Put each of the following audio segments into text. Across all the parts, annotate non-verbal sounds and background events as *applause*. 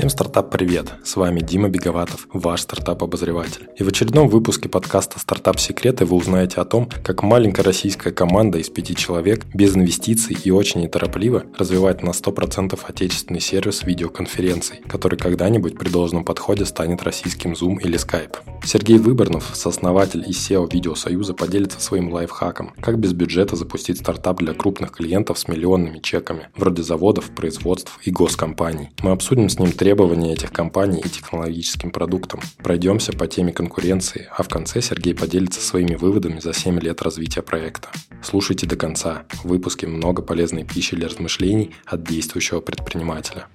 Всем стартап-привет! С вами Дима Беговатов, ваш стартап-обозреватель. И в очередном выпуске подкаста «Стартап-секреты» вы узнаете о том, как маленькая российская команда из пяти человек без инвестиций и очень неторопливо развивает на 100% отечественный сервис видеоконференций, который когда-нибудь при должном подходе станет российским Zoom или Skype. Сергей Выборнов, сооснователь и SEO Видеосоюза, поделится своим лайфхаком, как без бюджета запустить стартап для крупных клиентов с миллионными чеками, вроде заводов, производств и госкомпаний. Мы обсудим с ним требования этих компаний и технологическим продуктам. Пройдемся по теме конкуренции, а в конце Сергей поделится своими выводами за 7 лет развития проекта. Слушайте до конца. В выпуске много полезной пищи для размышлений от действующего предпринимателя.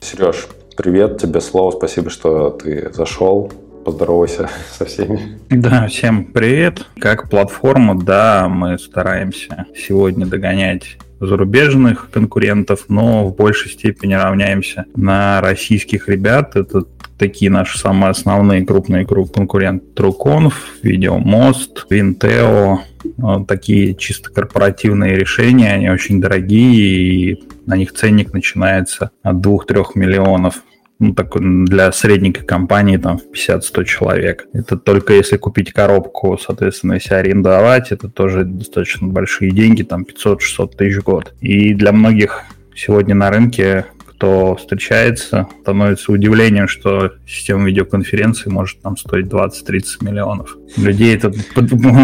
Сереж, привет, тебе слово, спасибо, что ты зашел поздоровайся *laughs* со всеми. Да, всем привет. Как платформа, да, мы стараемся сегодня догонять зарубежных конкурентов, но в большей степени равняемся на российских ребят. Это такие наши самые основные крупные конкуренты. Truconf, Videomost, Vinteo. Такие чисто корпоративные решения, они очень дорогие, и на них ценник начинается от 2-3 миллионов ну, так, для средненькой компании там в 50-100 человек. Это только если купить коробку, соответственно, если арендовать, это тоже достаточно большие деньги, там 500-600 тысяч в год. И для многих сегодня на рынке кто встречается, становится удивлением, что система видеоконференции может там стоить 20-30 миллионов. Людей это *laughs*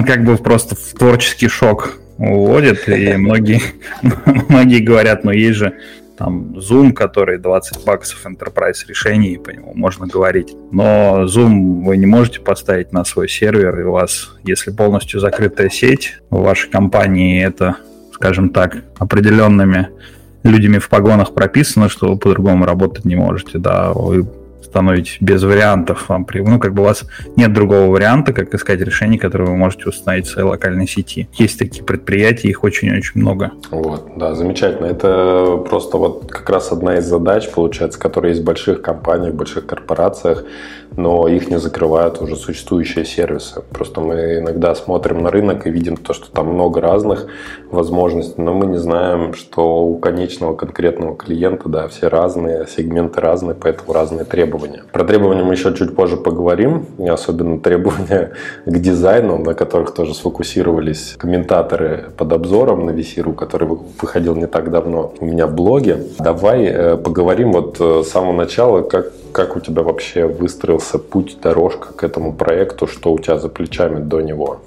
как бы просто в творческий шок уводит, и многие, *laughs* многие говорят, ну есть же там Zoom, который 20 баксов enterprise решений, по нему можно говорить. Но Zoom вы не можете поставить на свой сервер, и у вас, если полностью закрытая сеть, в вашей компании это, скажем так, определенными людьми в погонах прописано, что вы по-другому работать не можете, да, вы становитесь без вариантов. Вам, ну, как бы у вас нет другого варианта, как искать решение, которое вы можете установить в своей локальной сети. Есть такие предприятия, их очень-очень много. Вот, да, замечательно. Это просто вот как раз одна из задач, получается, которая есть в больших компаниях, в больших корпорациях, но их не закрывают уже существующие сервисы. Просто мы иногда смотрим на рынок и видим то, что там много разных возможностей, но мы не знаем, что у конечного конкретного клиента, да, все разные, сегменты разные, поэтому разные требования. Про требования мы еще чуть позже поговорим, и особенно требования *laughs* к дизайну, на которых тоже сфокусировались комментаторы под обзором на Висиру, который выходил не так давно у меня в блоге. Давай э, поговорим вот э, с самого начала, как как у тебя вообще выстроился путь, дорожка к этому проекту? Что у тебя за плечами до него?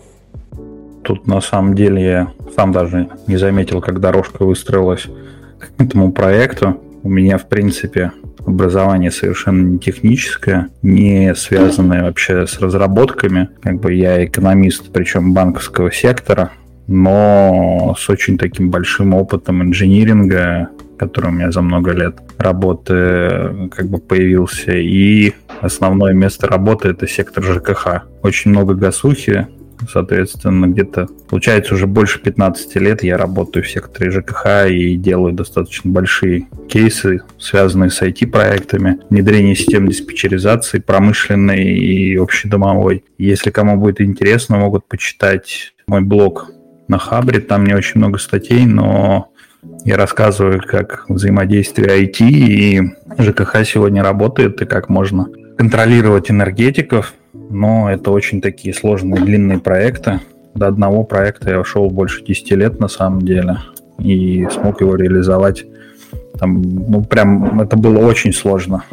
Тут на самом деле я сам даже не заметил, как дорожка выстроилась к этому проекту. У меня, в принципе, образование совершенно не техническое, не связанное вообще с разработками. Как бы я экономист, причем банковского сектора, но с очень таким большим опытом инжиниринга, который у меня за много лет работы как бы появился. И основное место работы это сектор ЖКХ. Очень много гасухи, соответственно, где-то, получается, уже больше 15 лет я работаю в секторе ЖКХ и делаю достаточно большие кейсы, связанные с IT-проектами, внедрение систем диспетчеризации промышленной и общедомовой. Если кому будет интересно, могут почитать мой блог на Хабре, там не очень много статей, но я рассказываю, как взаимодействие IT и ЖКХ сегодня работает и как можно контролировать энергетиков, но это очень такие сложные, длинные проекты. До одного проекта я шел больше 10 лет на самом деле и смог его реализовать. Там, ну, прям это было очень сложно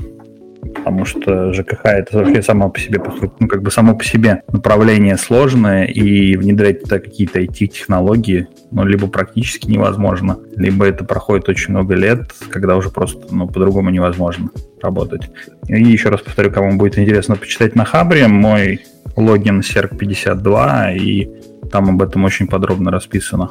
потому что ЖКХ это вообще само по себе, ну, как бы само по себе направление сложное, и внедрять туда какие-то IT-технологии, ну, либо практически невозможно, либо это проходит очень много лет, когда уже просто, ну, по-другому невозможно работать. И еще раз повторю, кому будет интересно почитать на Хабре, мой логин SERC52, и там об этом очень подробно расписано.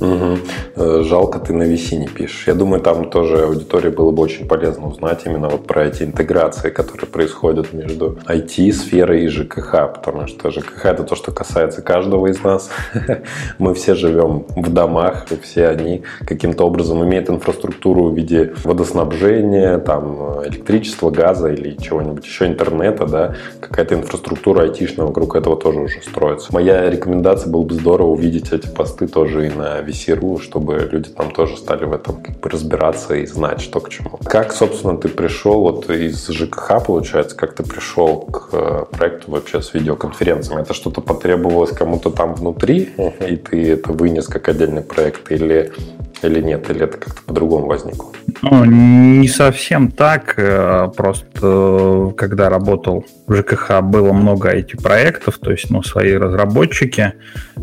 Угу. Жалко, ты на VC не пишешь. Я думаю, там тоже аудитории было бы очень полезно узнать именно вот про эти интеграции, которые происходят между IT-сферой и ЖКХ, потому что ЖКХ это то, что касается каждого из нас. *laughs* Мы все живем в домах, и все они каким-то образом имеют инфраструктуру в виде водоснабжения, там, электричества, газа или чего-нибудь еще, интернета, да, какая-то инфраструктура айтишная вокруг этого тоже уже строится. Моя рекомендация была бы здорово увидеть эти посты тоже и на VC.ru, чтобы люди там тоже стали в этом как бы разбираться и знать, что к чему. Как, собственно, ты пришел вот из ЖКХ, получается, как ты пришел к э, проекту вообще с видеоконференциями? Это что-то потребовалось кому-то там внутри, и ты это вынес как отдельный проект, или или нет? Или это как-то по-другому возникло? Ну, не совсем так. Э, просто э, когда работал в ЖКХ, было много IT-проектов, то есть ну, свои разработчики.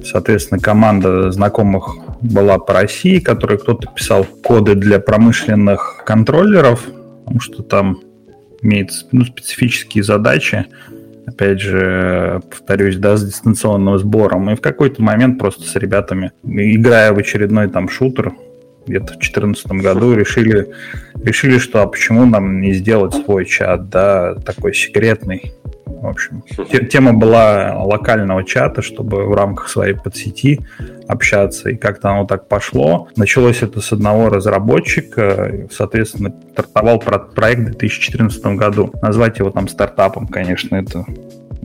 Соответственно, команда знакомых была по России, которой кто-то писал коды для промышленных контроллеров, потому что там имеет ну, специфические задачи опять же, повторюсь, да, с дистанционным сбором. И в какой-то момент просто с ребятами, играя в очередной там шутер, где-то в 2014 году решили, решили, что а почему нам не сделать свой чат, да, такой секретный. В общем, тема была локального чата, чтобы в рамках своей подсети общаться, и как-то оно так пошло. Началось это с одного разработчика, соответственно, стартовал проект в 2014 году. Назвать его там стартапом, конечно, это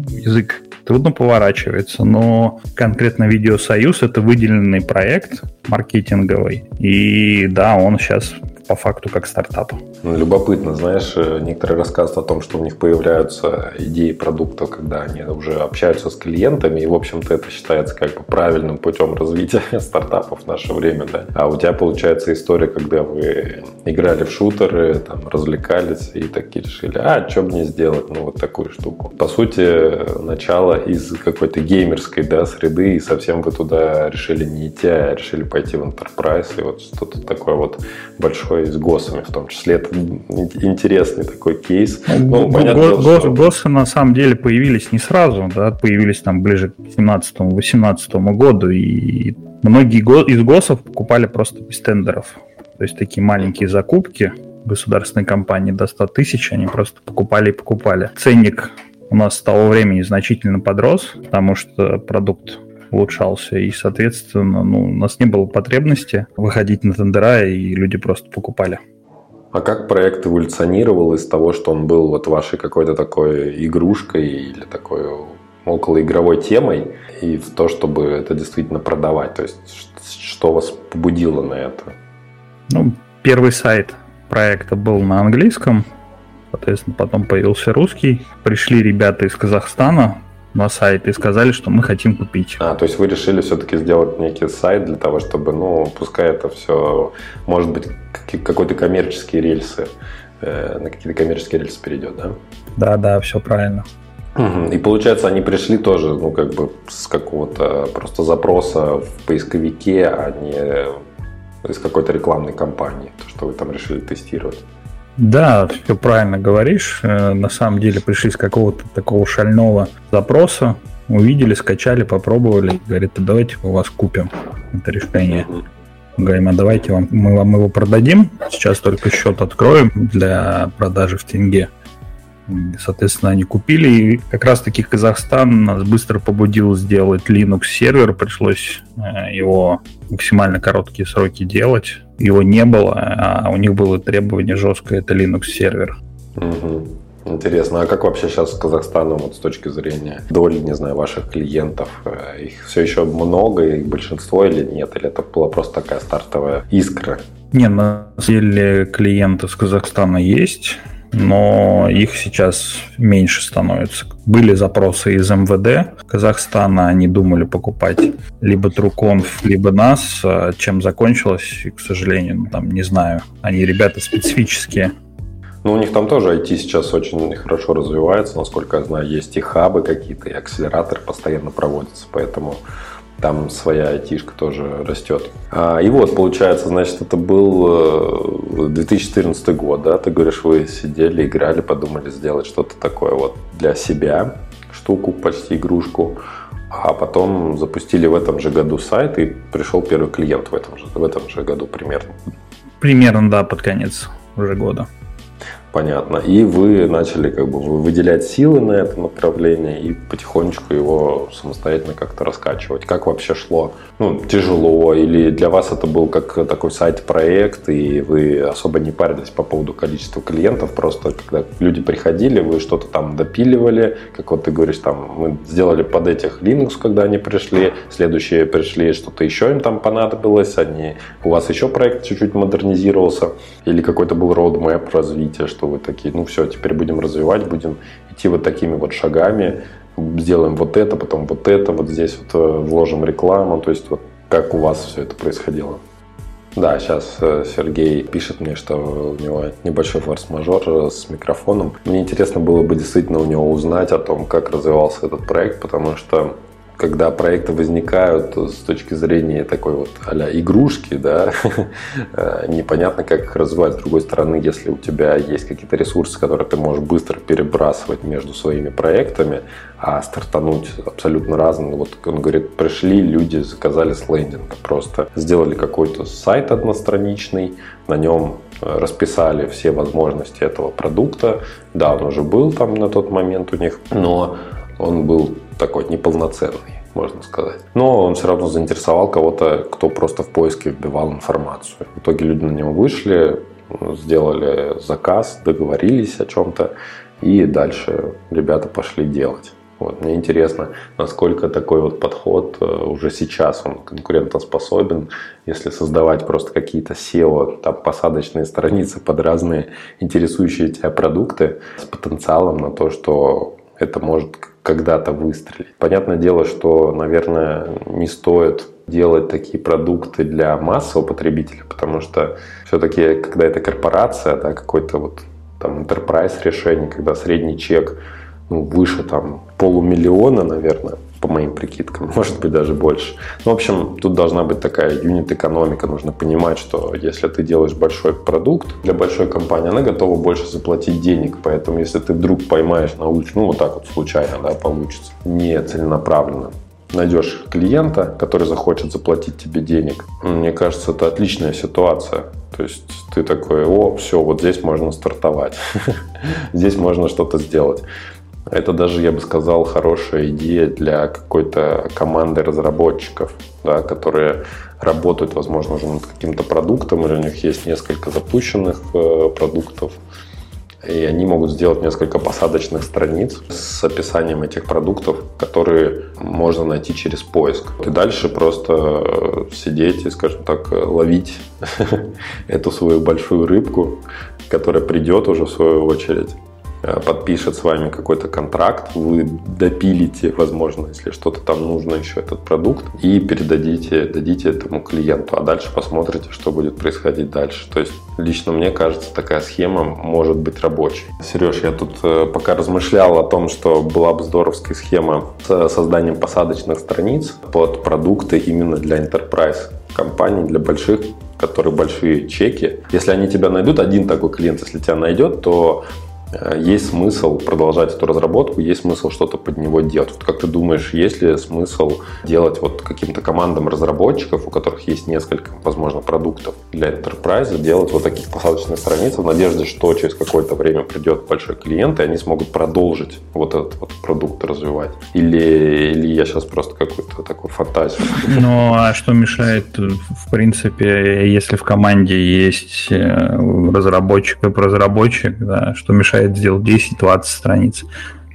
язык трудно поворачивается, но конкретно Видеосоюз это выделенный проект маркетинговый. И да, он сейчас по факту как стартап. Ну, любопытно, знаешь, э, некоторые рассказывают о том, что у них появляются идеи продуктов, когда они уже общаются с клиентами, и, в общем-то, это считается как бы правильным путем развития *laughs* стартапов в наше время, да. А у тебя получается история, когда вы играли в шутеры, там, развлекались и такие решили, а, что мне сделать, ну, вот такую штуку. По сути, начало из какой-то геймерской, да, среды, и совсем вы туда решили не идти, а решили пойти в enterprise, и вот что-то такое вот большое и с ГОСами в том числе. Это интересный такой кейс. Ну, ну понятно, Го, что... ГОСы на самом деле появились не сразу, да, появились там ближе к 17-18 году, и многие из ГОСов покупали просто без тендеров. То есть такие маленькие закупки государственной компании до 100 тысяч, они просто покупали и покупали. Ценник у нас с того времени значительно подрос, потому что продукт улучшался, и, соответственно, ну, у нас не было потребности выходить на тендера, и люди просто покупали. А как проект эволюционировал из того, что он был вот вашей какой-то такой игрушкой или такой околоигровой темой, и в то, чтобы это действительно продавать? То есть, что вас побудило на это? Ну, первый сайт проекта был на английском, соответственно, потом появился русский. Пришли ребята из Казахстана, на сайт и сказали, что мы хотим купить. А, то есть вы решили все-таки сделать некий сайт для того, чтобы, ну, пускай это все, может быть, какой-то коммерческие рельсы, э, на какие-то коммерческие рельсы перейдет, да? Да, да, все правильно. И получается, они пришли тоже, ну, как бы с какого-то просто запроса в поисковике, а не из какой-то рекламной кампании, то, что вы там решили тестировать. Да, все правильно говоришь. Э, на самом деле пришли с какого-то такого шального запроса, увидели, скачали, попробовали, говорит, а давайте у вас купим это решение. Говорим, а давайте вам, мы вам его продадим, сейчас только счет откроем для продажи в тенге. Соответственно, они купили, и как раз-таки Казахстан нас быстро побудил сделать Linux сервер, пришлось э, его максимально короткие сроки делать. Его не было, а у них было требование жесткое, это Linux сервер. Угу. Интересно, а как вообще сейчас с Казахстаном вот с точки зрения доли, не знаю, ваших клиентов? Э, их все еще много, их большинство или нет? Или это была просто такая стартовая искра? Не, на деле клиенты с Казахстана есть но их сейчас меньше становится. Были запросы из МВД Казахстана, они думали покупать либо Труконф, либо нас, а чем закончилось, к сожалению, ну, там не знаю. Они ребята специфические. Ну, у них там тоже IT сейчас очень хорошо развивается, насколько я знаю, есть и хабы какие-то, и акселераторы постоянно проводятся, поэтому там своя айтишка тоже растет. А, и вот, получается, значит, это был 2014 э, год, да, ты говоришь, вы сидели, играли, подумали сделать что-то такое вот для себя, штуку, почти игрушку, а потом запустили в этом же году сайт, и пришел первый клиент в этом же, в этом же году примерно. Примерно, да, под конец уже года. Понятно. И вы начали как бы выделять силы на это направление и потихонечку его самостоятельно как-то раскачивать. Как вообще шло? Ну, тяжело или для вас это был как такой сайт-проект, и вы особо не парились по поводу количества клиентов, просто когда люди приходили, вы что-то там допиливали, как вот ты говоришь, там мы сделали под этих Linux, когда они пришли, следующие пришли, что-то еще им там понадобилось, они, у вас еще проект чуть-чуть модернизировался, или какой-то был roadmap развития, что вы такие, ну все, теперь будем развивать, будем идти вот такими вот шагами, сделаем вот это, потом вот это, вот здесь вот э, вложим рекламу, то есть вот как у вас все это происходило? Да, сейчас э, Сергей пишет мне, что у него небольшой форс-мажор с микрофоном. Мне интересно было бы действительно у него узнать о том, как развивался этот проект, потому что когда проекты возникают с точки зрения такой вот а игрушки, да, *laughs* э, непонятно, как их развивать. С другой стороны, если у тебя есть какие-то ресурсы, которые ты можешь быстро перебрасывать между своими проектами, а стартануть абсолютно разные. Вот он говорит, пришли люди, заказали с лендинга, просто сделали какой-то сайт одностраничный, на нем э, расписали все возможности этого продукта. Да, он уже был там на тот момент у них, но он был такой неполноценный, можно сказать. Но он все равно заинтересовал кого-то, кто просто в поиске вбивал информацию. В итоге люди на него вышли, сделали заказ, договорились о чем-то, и дальше ребята пошли делать. Вот, мне интересно, насколько такой вот подход э, уже сейчас он конкурентоспособен, если создавать просто какие-то SEO, там посадочные страницы под разные интересующие тебя продукты с потенциалом на то, что это может когда-то выстрелить. Понятное дело, что, наверное, не стоит делать такие продукты для массового потребителя, потому что все-таки, когда это корпорация, да, какой-то вот там enterprise решение, когда средний чек ну, выше там полумиллиона, наверное, по моим прикидкам, *laughs* может быть даже больше. Ну, в общем, тут должна быть такая юнит-экономика. Нужно понимать, что если ты делаешь большой продукт для большой компании, она готова больше заплатить денег. Поэтому, если ты вдруг поймаешь на улице, ну, вот так вот случайно, да, получится, не целенаправленно, найдешь клиента, который захочет заплатить тебе денег, мне кажется, это отличная ситуация. То есть ты такой, о, все, вот здесь можно стартовать, *laughs* здесь можно что-то сделать. Это даже, я бы сказал, хорошая идея для какой-то команды разработчиков, да, которые работают, возможно, уже над каким-то продуктом, или у них есть несколько запущенных э, продуктов, и они могут сделать несколько посадочных страниц с описанием этих продуктов, которые можно найти через поиск. И дальше просто э, сидеть и, скажем так, ловить *laughs* эту свою большую рыбку, которая придет уже в свою очередь подпишет с вами какой-то контракт, вы допилите, возможно, если что-то там нужно еще этот продукт, и передадите, дадите этому клиенту, а дальше посмотрите, что будет происходить дальше. То есть лично мне кажется, такая схема может быть рабочей. Сереж, я тут э, пока размышлял о том, что была бы здоровская схема с созданием посадочных страниц под продукты именно для enterprise компаний, для больших которые большие чеки. Если они тебя найдут, один такой клиент, если тебя найдет, то Э, есть смысл продолжать эту разработку, есть смысл что-то под него делать. Вот как ты думаешь, есть ли смысл делать вот каким-то командам разработчиков, у которых есть несколько, возможно, продуктов для enterprise, делать вот таких посадочных страниц в надежде, что через какое-то время придет большой клиент, и они смогут продолжить вот этот вот продукт развивать? Или, или я сейчас просто какую-то такую фантазию? Ну, а что мешает, в принципе, если в команде есть э, разработчик и разработчик, да, что мешает мешает сделать 10-20 страниц,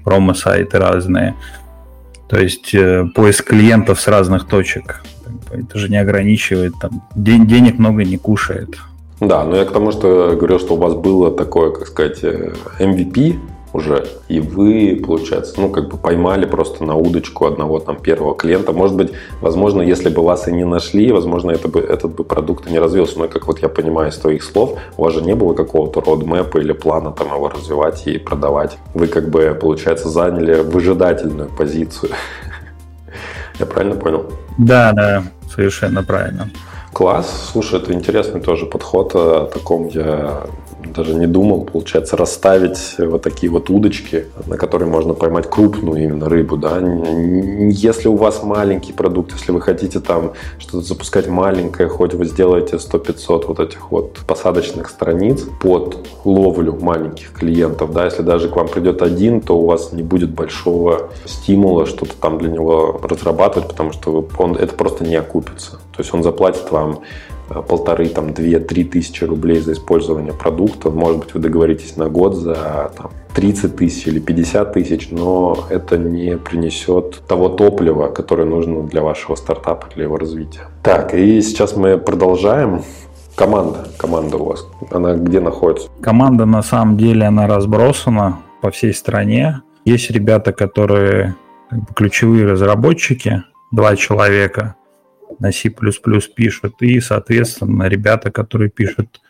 промо-сайты разные. То есть э, поиск клиентов с разных точек. Это же не ограничивает, там, день, денег много не кушает. Да, но я к тому, что говорил, что у вас было такое, как сказать, MVP э, уже, и вы, получается, ну, как бы поймали просто на удочку одного там первого клиента. Может быть, возможно, если бы вас и не нашли, возможно, это бы, этот бы продукт и не развился. Но, как вот я понимаю из твоих слов, у вас же не было какого-то родмэпа или плана там его развивать и продавать. Вы, как бы, получается, заняли выжидательную позицию. *laughs* Я правильно понял? Да, да, совершенно правильно. Класс. Слушай, это интересный тоже подход. О таком я даже не думал, получается, расставить вот такие вот удочки, на которые можно поймать крупную именно рыбу, да. Если у вас маленький продукт, если вы хотите там что-то запускать маленькое, хоть вы сделаете 100-500 вот этих вот посадочных страниц под ловлю маленьких клиентов, да, если даже к вам придет один, то у вас не будет большого стимула что-то там для него разрабатывать, потому что он, это просто не окупится. То есть он заплатит вам полторы, там, две, три тысячи рублей за использование продукта. Может быть, вы договоритесь на год за там, 30 тысяч или 50 тысяч, но это не принесет того топлива, которое нужно для вашего стартапа, для его развития. Так, и сейчас мы продолжаем. Команда, команда у вас, она где находится? Команда на самом деле, она разбросана по всей стране. Есть ребята, которые как бы, ключевые разработчики, два человека, на C++ пишут, и, соответственно, ребята, которые пишут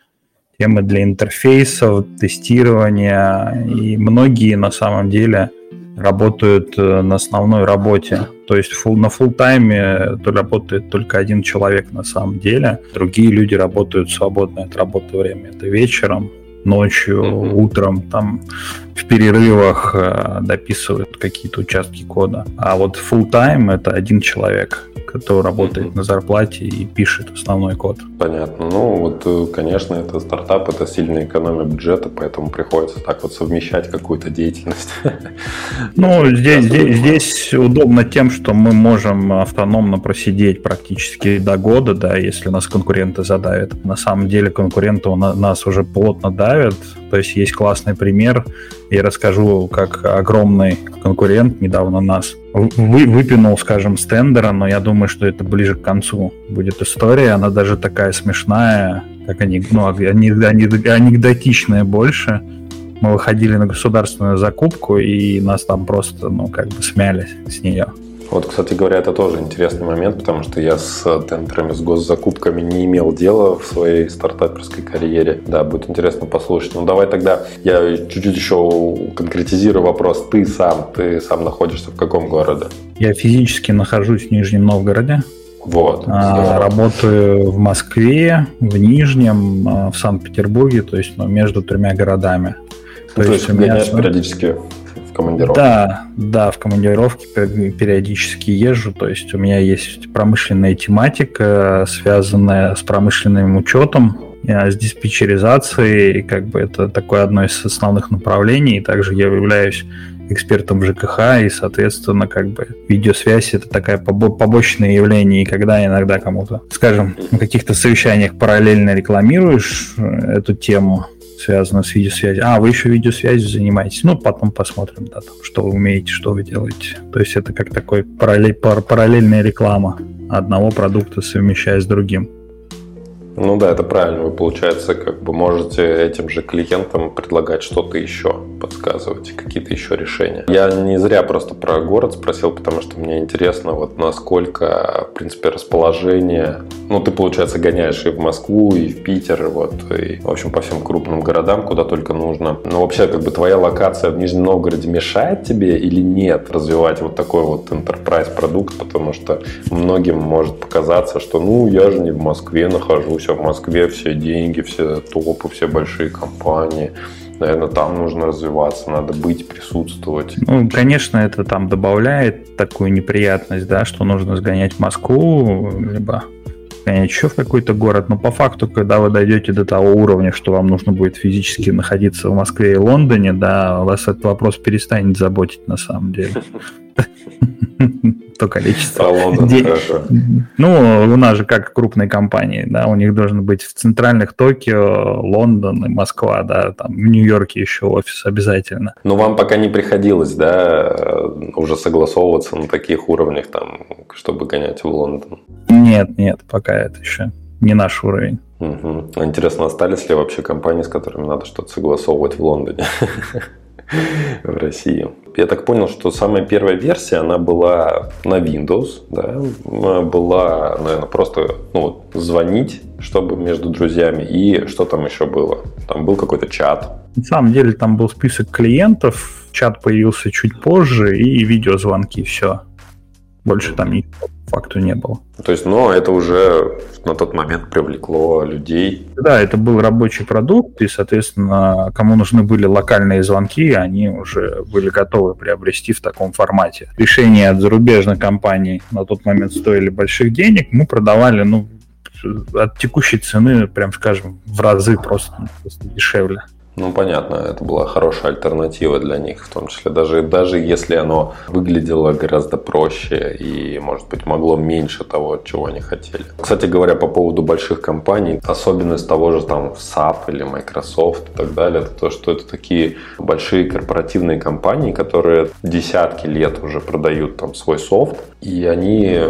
темы для интерфейсов, тестирования, и многие на самом деле работают э, на основной работе. То есть full, на full тайме работает только один человек на самом деле. Другие люди работают свободное от работы время. Это вечером, ночью, mm-hmm. утром, там в перерывах э, дописывают какие-то участки кода. А вот full time это один человек который работает mm-hmm. на зарплате и пишет основной код. Понятно. Ну, вот, э, конечно, это стартап, это сильная экономия бюджета, поэтому приходится так вот совмещать какую-то деятельность. *laughs* Ну, здесь, здесь, здесь удобно тем, что мы можем автономно просидеть практически до года, да, если нас конкуренты задавят. На самом деле конкуренты у нас уже плотно давят, то есть есть классный пример, я расскажу, как огромный конкурент недавно нас вы, выпинул, скажем, с тендера, но я думаю, что это ближе к концу будет история. Она даже такая смешная, как они, ну, анекдотичная больше. Мы выходили на государственную закупку, и нас там просто, ну, как бы смяли с нее. Вот, кстати говоря, это тоже интересный момент, потому что я с тендерами, с госзакупками не имел дела в своей стартаперской карьере. Да, будет интересно послушать. Ну, давай тогда я чуть-чуть еще конкретизирую вопрос. Ты сам, ты сам находишься в каком городе? Я физически нахожусь в Нижнем Новгороде. Вот. А, работаю в Москве, в Нижнем, а, в Санкт-Петербурге, то есть ну, между тремя городами. То, то есть, есть у меня периодически командировке? Да, да, в командировке периодически езжу. То есть у меня есть промышленная тематика, связанная с промышленным учетом, э, с диспетчеризацией, как бы это такое одно из основных направлений. Также я являюсь экспертом ЖКХ, и, соответственно, как бы видеосвязь это такая побочное явление, и когда иногда кому-то, скажем, на каких-то совещаниях параллельно рекламируешь э, эту тему, связано с видеосвязью. А, вы еще видеосвязью занимаетесь. Ну, потом посмотрим, да, там, что вы умеете, что вы делаете. То есть это как такой параллель, параллельная реклама одного продукта, совмещая с другим. Ну да, это правильно. Вы, получается, как бы можете этим же клиентам предлагать что-то еще, подсказывать, какие-то еще решения. Я не зря просто про город спросил, потому что мне интересно, вот насколько, в принципе, расположение... Ну, ты, получается, гоняешь и в Москву, и в Питер, вот, и, в общем, по всем крупным городам, куда только нужно. Но вообще, как бы, твоя локация в Нижнем Новгороде мешает тебе или нет развивать вот такой вот enterprise продукт, потому что многим может показаться, что, ну, я же не в Москве нахожусь, все в Москве, все деньги, все топы, все большие компании. Наверное, там нужно развиваться, надо быть, присутствовать. Ну, конечно, это там добавляет такую неприятность, да, что нужно сгонять в Москву, либо сгонять еще в какой-то город. Но по факту, когда вы дойдете до того уровня, что вам нужно будет физически находиться в Москве и Лондоне, да, вас этот вопрос перестанет заботить на самом деле. *laughs* то количество. А Лондон, хорошо. Ну, у нас же как крупные компании, да, у них должен быть в центральных Токио, Лондон и Москва, да, там в Нью-Йорке еще офис обязательно. Но вам пока не приходилось, да, уже согласовываться на таких уровнях, там, чтобы гонять в Лондон? Нет, нет, пока это еще не наш уровень. Угу. Интересно, остались ли вообще компании, с которыми надо что-то согласовывать в Лондоне? *laughs* в России. Я так понял, что самая первая версия, она была на Windows, да, была, наверное, просто ну, вот, звонить, чтобы между друзьями, и что там еще было? Там был какой-то чат. На самом деле там был список клиентов, чат появился чуть позже, и видеозвонки, все. Больше там ничего факту не было. То есть, но это уже на тот момент привлекло людей. Да, это был рабочий продукт, и, соответственно, кому нужны были локальные звонки, они уже были готовы приобрести в таком формате. Решения от зарубежной компании на тот момент стоили больших денег, мы продавали, ну, от текущей цены, прям скажем, в разы просто, просто дешевле. Ну, понятно, это была хорошая альтернатива для них, в том числе, даже, даже если оно выглядело гораздо проще и, может быть, могло меньше того, чего они хотели. Кстати говоря, по поводу больших компаний, особенность того же там SAP или Microsoft и так далее, это то, что это такие большие корпоративные компании, которые десятки лет уже продают там свой софт, и они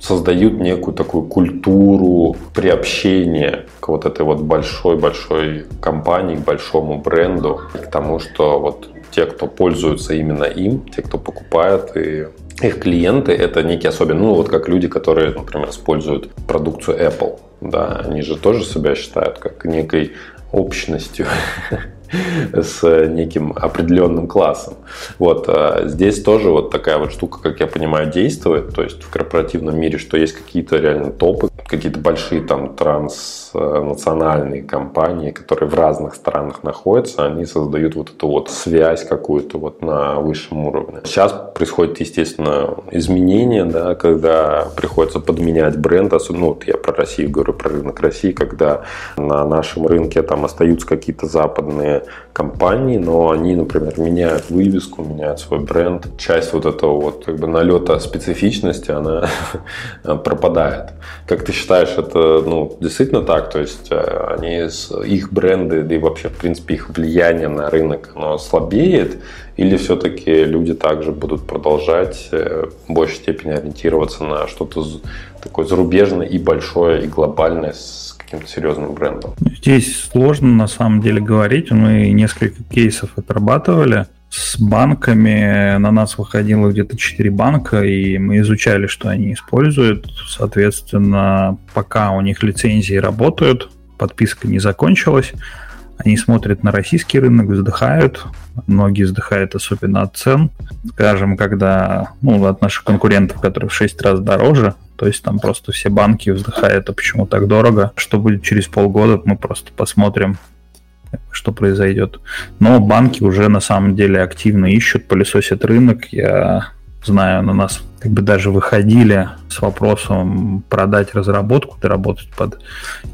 создают некую такую культуру приобщения к вот этой вот большой-большой компании, к большому бренду, к тому, что вот те, кто пользуются именно им, те, кто покупает и их клиенты, это некие особенные, ну вот как люди, которые, например, используют продукцию Apple, да, они же тоже себя считают как некой общностью *laughs* с неким определенным классом. Вот а здесь тоже вот такая вот штука, как я понимаю, действует. То есть в корпоративном мире, что есть какие-то реально топы, какие-то большие там транснациональные компании, которые в разных странах находятся, они создают вот эту вот связь какую-то вот на высшем уровне. Сейчас происходит, естественно, изменение, да, когда приходится подменять бренд, особенно, ну, вот я про Россию говорю, про рынок России, когда на нашем рынке там остаются какие-то западные компании, но они, например, меняют вывеску, меняют свой бренд. Часть вот этого вот как бы налета специфичности, она *laughs* пропадает. Как ты считаешь, это ну, действительно так? То есть э, они, их бренды, да и вообще, в принципе, их влияние на рынок, оно слабеет? Или все-таки люди также будут продолжать э, в большей степени ориентироваться на что-то такое зарубежное и большое, и глобальное каким-то серьезным брендом? Здесь сложно на самом деле говорить. Мы несколько кейсов отрабатывали с банками. На нас выходило где-то 4 банка, и мы изучали, что они используют. Соответственно, пока у них лицензии работают, подписка не закончилась, они смотрят на российский рынок, вздыхают. Многие вздыхают особенно от цен. Скажем, когда ну, от наших конкурентов, которые в 6 раз дороже, то есть там просто все банки вздыхают, а почему так дорого? Что будет через полгода, мы просто посмотрим, что произойдет. Но банки уже на самом деле активно ищут, пылесосят рынок. Я знаю, на нас как бы даже выходили с вопросом продать разработку, доработать под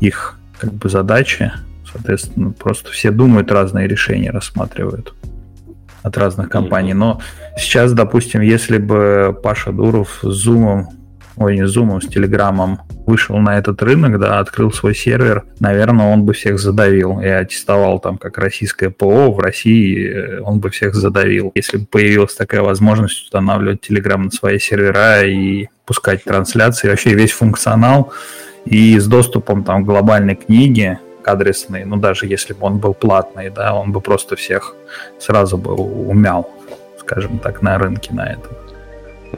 их как бы задачи. Соответственно, просто все думают, разные решения рассматривают от разных компаний. Но сейчас, допустим, если бы Паша Дуров с Zoom ой, не с Zoom, с Телеграмом вышел на этот рынок, да, открыл свой сервер, наверное, он бы всех задавил. Я тестовал там как российское ПО, в России э, он бы всех задавил. Если бы появилась такая возможность устанавливать Телеграм на свои сервера и пускать трансляции, вообще весь функционал, и с доступом там глобальной книге, адресный, ну даже если бы он был платный, да, он бы просто всех сразу бы умял, скажем так, на рынке на этом.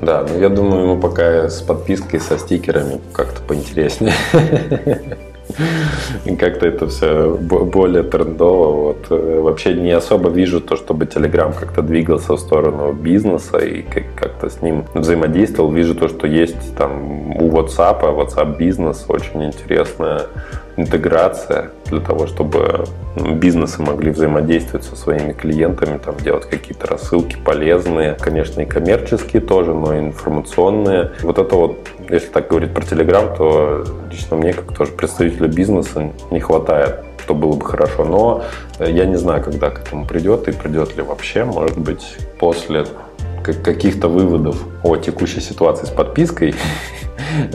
Да, ну я думаю, ему пока с подпиской, со стикерами как-то поинтереснее. *laughs* И как-то это все более трендово. Вот. Э, вообще не особо вижу то, чтобы Telegram как-то двигался в сторону бизнеса и как-то с ним взаимодействовал. Вижу то, что есть там у WhatsApp, WhatsApp бизнес очень интересная интеграция для того, чтобы бизнесы могли взаимодействовать со своими клиентами, там, делать какие-то рассылки полезные, конечно, и коммерческие тоже, но и информационные. Вот это вот, если так говорить про Telegram, то лично мне, как тоже представителю бизнеса, не хватает что было бы хорошо. Но я не знаю, когда к этому придет и придет ли вообще. Может быть, после каких-то выводов о текущей ситуации с подпиской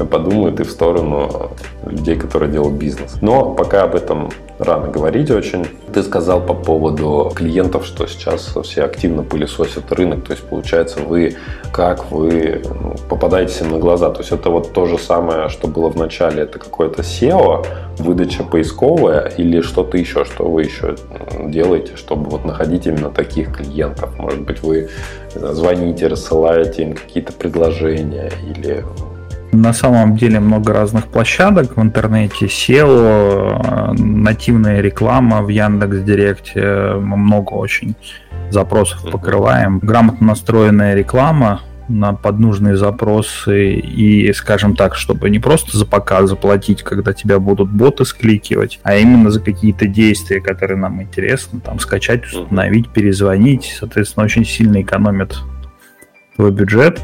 подумают и в сторону людей, которые делают бизнес. Но пока об этом рано говорить очень. Ты сказал по поводу клиентов, что сейчас все активно пылесосят рынок. То есть, получается, вы как вы ну, попадаете им на глаза. То есть, это вот то же самое, что было в начале. Это какое-то SEO, выдача поисковая или что-то еще, что вы еще делаете, чтобы вот находить именно таких клиентов. Может быть, вы звоните, рассылаете им какие-то предложения или на самом деле много разных площадок в интернете, SEO, нативная реклама в Яндекс Директе, мы много очень запросов покрываем. Грамотно настроенная реклама, на поднужные запросы. И, скажем так, чтобы не просто за показ заплатить, когда тебя будут боты скликивать, а именно за какие-то действия, которые нам интересны, там скачать, установить, перезвонить, соответственно, очень сильно экономит твой бюджет,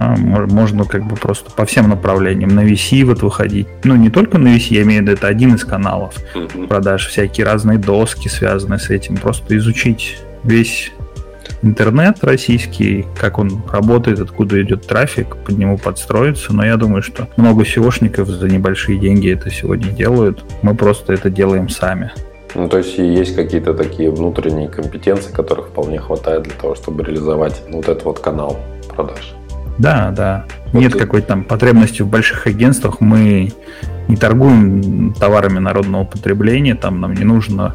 можно как бы просто по всем направлениям на VC вот выходить. Ну, не только на VC, я имею в виду, это один из каналов продаж, всякие разные доски, связанные с этим. Просто изучить весь интернет российский, как он работает, откуда идет трафик, под него подстроиться. Но я думаю, что много SEOшников за небольшие деньги это сегодня делают. Мы просто это делаем сами. Ну, то есть есть какие-то такие внутренние компетенции, которых вполне хватает для того, чтобы реализовать вот этот вот канал продаж. Да, да. Вот Нет ты... какой-то там потребности в больших агентствах. Мы не торгуем товарами народного потребления, там нам не нужно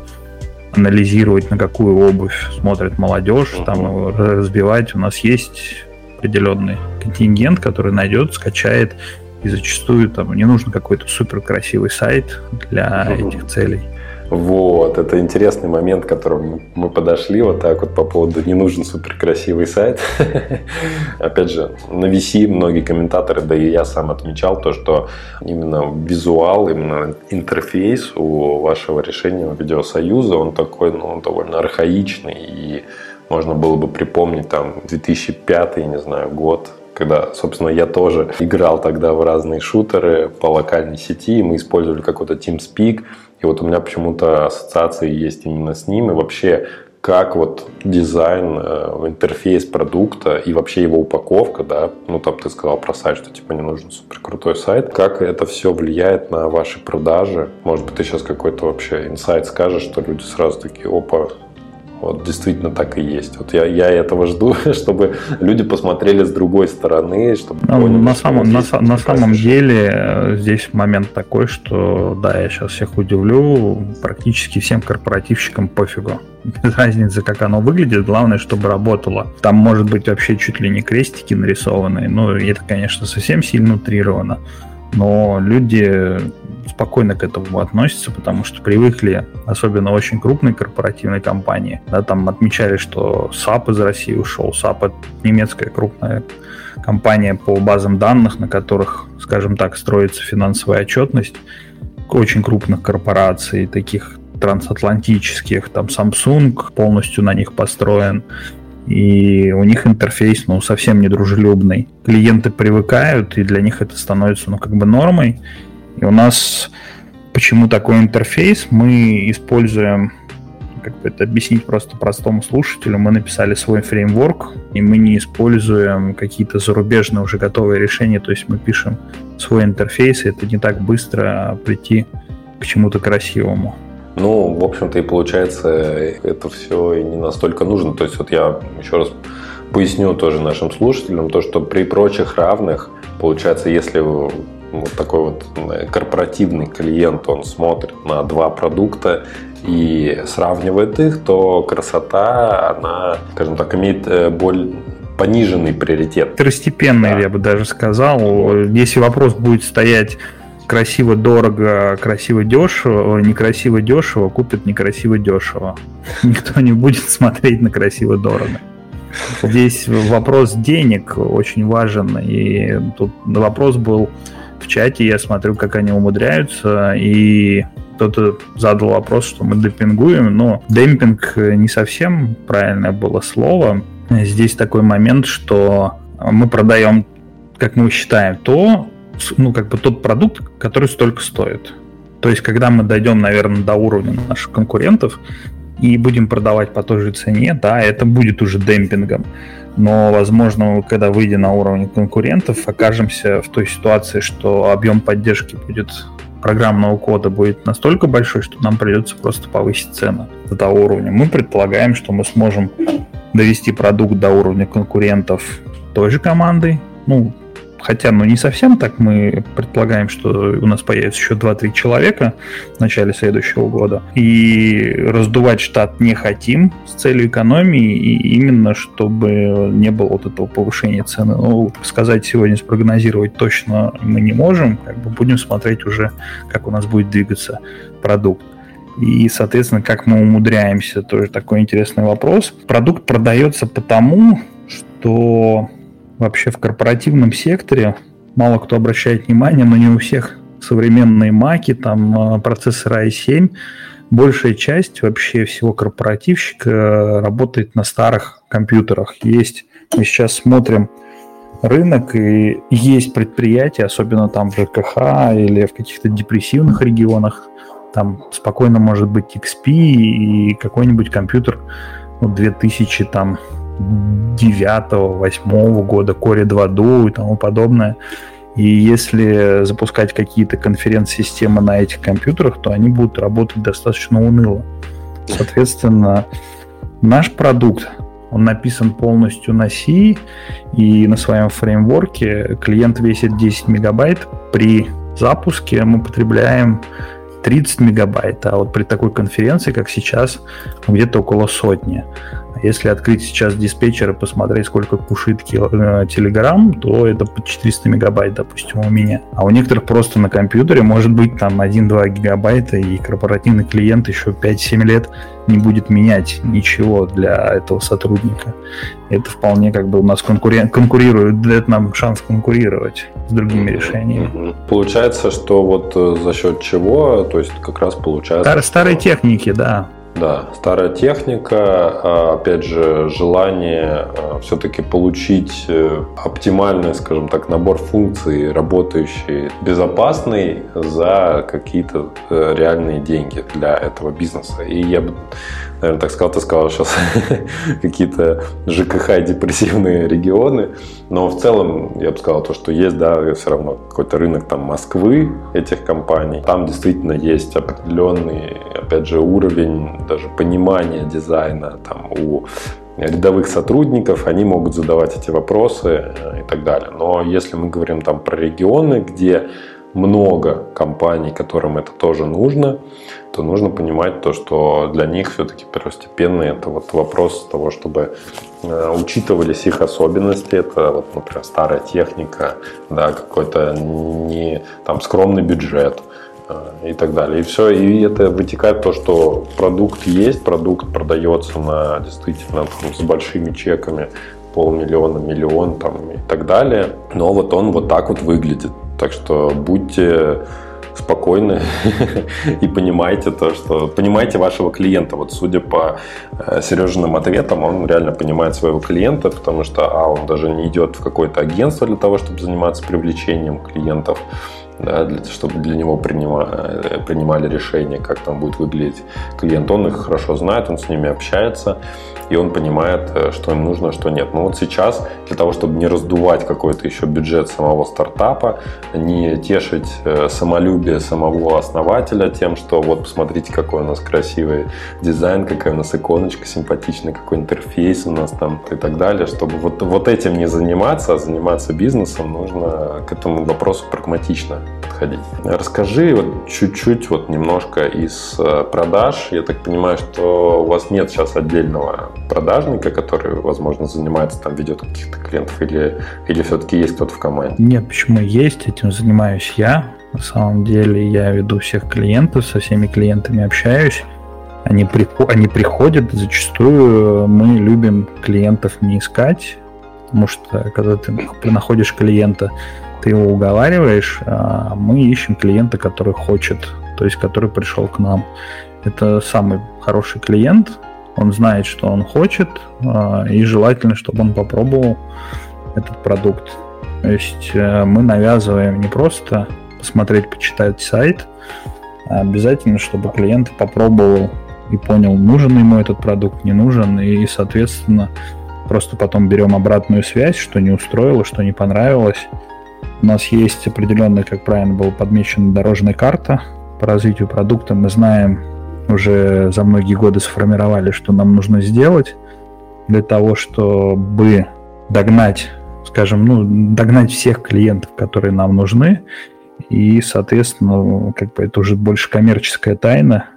анализировать, на какую обувь смотрит молодежь, uh-huh. там разбивать. У нас есть определенный контингент, который найдет, скачает, и зачастую там не нужно какой-то супер красивый сайт для uh-huh. этих целей. Вот, это интересный момент, к которому мы подошли вот так вот по поводу «не нужен суперкрасивый сайт». *laughs* Опять же, на VC многие комментаторы, да и я сам отмечал то, что именно визуал, именно интерфейс у вашего решения видеосоюза, он такой, ну, довольно архаичный, и можно было бы припомнить там 2005, не знаю, год, когда, собственно, я тоже играл тогда в разные шутеры по локальной сети, мы использовали какой-то TeamSpeak, и вот у меня почему-то ассоциации есть именно с ним. И вообще, как вот дизайн, э, интерфейс продукта и вообще его упаковка, да, ну там ты сказал про сайт, что типа не нужен супер крутой сайт, как это все влияет на ваши продажи? Может быть, ты сейчас какой-то вообще инсайт скажешь, что люди сразу такие, опа, вот действительно так и есть. Вот я, я этого жду, *laughs* чтобы люди посмотрели с другой стороны, чтобы ну, поняли, на самом на, на самом деле э, здесь момент такой, что да, я сейчас всех удивлю, практически всем корпоративщикам пофигу. *laughs* Без разницы, как оно выглядит, главное, чтобы работало. Там может быть вообще чуть ли не крестики нарисованные, но это, конечно, совсем сильно утрировано. Но люди спокойно к этому относятся, потому что привыкли, особенно очень крупные корпоративные компании. Да, там отмечали, что SAP из России ушел. SAP — это немецкая крупная компания по базам данных, на которых, скажем так, строится финансовая отчетность очень крупных корпораций, таких трансатлантических, там Samsung полностью на них построен, и у них интерфейс, ну, совсем недружелюбный. Клиенты привыкают, и для них это становится, ну, как бы нормой. И у нас почему такой интерфейс? Мы используем, как бы это объяснить просто простому слушателю, мы написали свой фреймворк, и мы не используем какие-то зарубежные уже готовые решения, то есть мы пишем свой интерфейс, и это не так быстро прийти к чему-то красивому. Ну, в общем-то, и получается, это все и не настолько нужно. То есть, вот я еще раз поясню тоже нашим слушателям, то, что при прочих равных, получается, если вот такой вот корпоративный клиент, он смотрит на два продукта и сравнивает их, то красота, она, скажем так, имеет э, боль пониженный приоритет. Второстепенный, да. я бы даже сказал. Если вопрос будет стоять красиво, дорого, красиво, дешево, некрасиво, дешево, купит некрасиво, дешево. *laughs* Никто не будет смотреть на красиво, дорого. Здесь вопрос денег очень важен, и тут вопрос был в чате, я смотрю, как они умудряются, и кто-то задал вопрос, что мы демпингуем, но демпинг не совсем правильное было слово. Здесь такой момент, что мы продаем, как мы считаем, то, ну, как бы тот продукт, который столько стоит. То есть, когда мы дойдем, наверное, до уровня наших конкурентов и будем продавать по той же цене, да, это будет уже демпингом но, возможно, когда выйдя на уровень конкурентов, окажемся в той ситуации, что объем поддержки будет программного кода будет настолько большой, что нам придется просто повысить цену до того уровня. Мы предполагаем, что мы сможем довести продукт до уровня конкурентов той же командой, ну, Хотя, ну, не совсем так. Мы предполагаем, что у нас появится еще 2-3 человека в начале следующего года. И раздувать штат не хотим с целью экономии, и именно чтобы не было вот этого повышения цены. Ну, сказать сегодня, спрогнозировать точно мы не можем. Как бы будем смотреть уже, как у нас будет двигаться продукт. И, соответственно, как мы умудряемся, тоже такой интересный вопрос. Продукт продается потому, что вообще в корпоративном секторе. Мало кто обращает внимание, но не у всех современные маки, там процессоры i7, большая часть вообще всего корпоративщика э, работает на старых компьютерах. Есть, мы сейчас смотрим рынок, и есть предприятия, особенно там в ЖКХ или в каких-то депрессивных регионах, там спокойно может быть XP и какой-нибудь компьютер ну, 2000 там 9-8 года, Core 2 Duo и тому подобное. И если запускать какие-то конференц-системы на этих компьютерах, то они будут работать достаточно уныло. Соответственно, наш продукт, он написан полностью на C, и на своем фреймворке клиент весит 10 мегабайт. При запуске мы потребляем 30 мегабайт, а вот при такой конференции, как сейчас, где-то около сотни. Если открыть сейчас диспетчер и посмотреть, сколько кушает Telegram, э, то это по 400 мегабайт, допустим, у меня. А у некоторых просто на компьютере может быть там 1-2 гигабайта, и корпоративный клиент еще 5-7 лет не будет менять ничего для этого сотрудника. Это вполне как бы у нас конкурен... конкурирует, дает нам шанс конкурировать с другими решениями. Получается, что вот э, за счет чего, то есть как раз получается... Стар, старой техники, да. Да, старая техника, а, опять же, желание а, все-таки получить э, оптимальный, скажем так, набор функций, работающий, безопасный за какие-то э, реальные деньги для этого бизнеса. И я бы наверное, так сказал, ты сказал сейчас *laughs* какие-то ЖКХ депрессивные регионы, но в целом я бы сказал то, что есть, да, все равно какой-то рынок там Москвы этих компаний, там действительно есть определенный, опять же, уровень даже понимания дизайна там у рядовых сотрудников, они могут задавать эти вопросы э, и так далее. Но если мы говорим там про регионы, где много компаний, которым это тоже нужно, то нужно понимать то, что для них все-таки первостепенно это вот вопрос того, чтобы э, учитывались их особенности. Это, вот, например, старая техника, да, какой-то не там скромный бюджет э, и так далее. И все, и это вытекает то, что продукт есть, продукт продается на действительно там, с большими чеками, полмиллиона, миллион там и так далее. Но вот он вот так вот выглядит. Так что будьте спокойны *laughs* и понимайте то, что понимаете вашего клиента. Вот судя по э, Сережиным ответам, он реально понимает своего клиента, потому что а он даже не идет в какое-то агентство для того, чтобы заниматься привлечением клиентов, да, для, чтобы для него принимали, э, принимали решение, как там будет выглядеть клиент. Он их хорошо знает, он с ними общается и он понимает, э, что им нужно, что нет. Но вот сейчас для того, чтобы не раздувать какой-то еще бюджет самого стартапа, не тешить э, самолюбие самого основателя тем, что вот посмотрите, какой у нас красивый дизайн, какая у нас иконочка симпатичная, какой интерфейс у нас там и так далее, чтобы вот, вот этим не заниматься, а заниматься бизнесом, нужно к этому вопросу прагматично подходить. Расскажи вот чуть-чуть, вот немножко из э, продаж. Я так понимаю, что у вас нет сейчас отдельного продажника, который, возможно, занимается, там, ведет каких-то клиентов, или, или все-таки есть кто-то в команде? Нет, почему есть, этим занимаюсь я. На самом деле я веду всех клиентов, со всеми клиентами общаюсь. Они, приход, они приходят, зачастую мы любим клиентов не искать, потому что когда ты находишь клиента, ты его уговариваешь, а мы ищем клиента, который хочет, то есть который пришел к нам. Это самый хороший клиент, он знает, что он хочет, а, и желательно, чтобы он попробовал этот продукт. То есть э, мы навязываем не просто посмотреть, почитать сайт, а обязательно, чтобы клиент попробовал и понял, нужен ему этот продукт, не нужен, и, соответственно, просто потом берем обратную связь, что не устроило, что не понравилось. У нас есть определенная, как правильно было подмечена, дорожная карта по развитию продукта. Мы знаем, уже за многие годы сформировали, что нам нужно сделать для того, чтобы догнать, скажем, ну, догнать всех клиентов, которые нам нужны. И, соответственно, как бы это уже больше коммерческая тайна.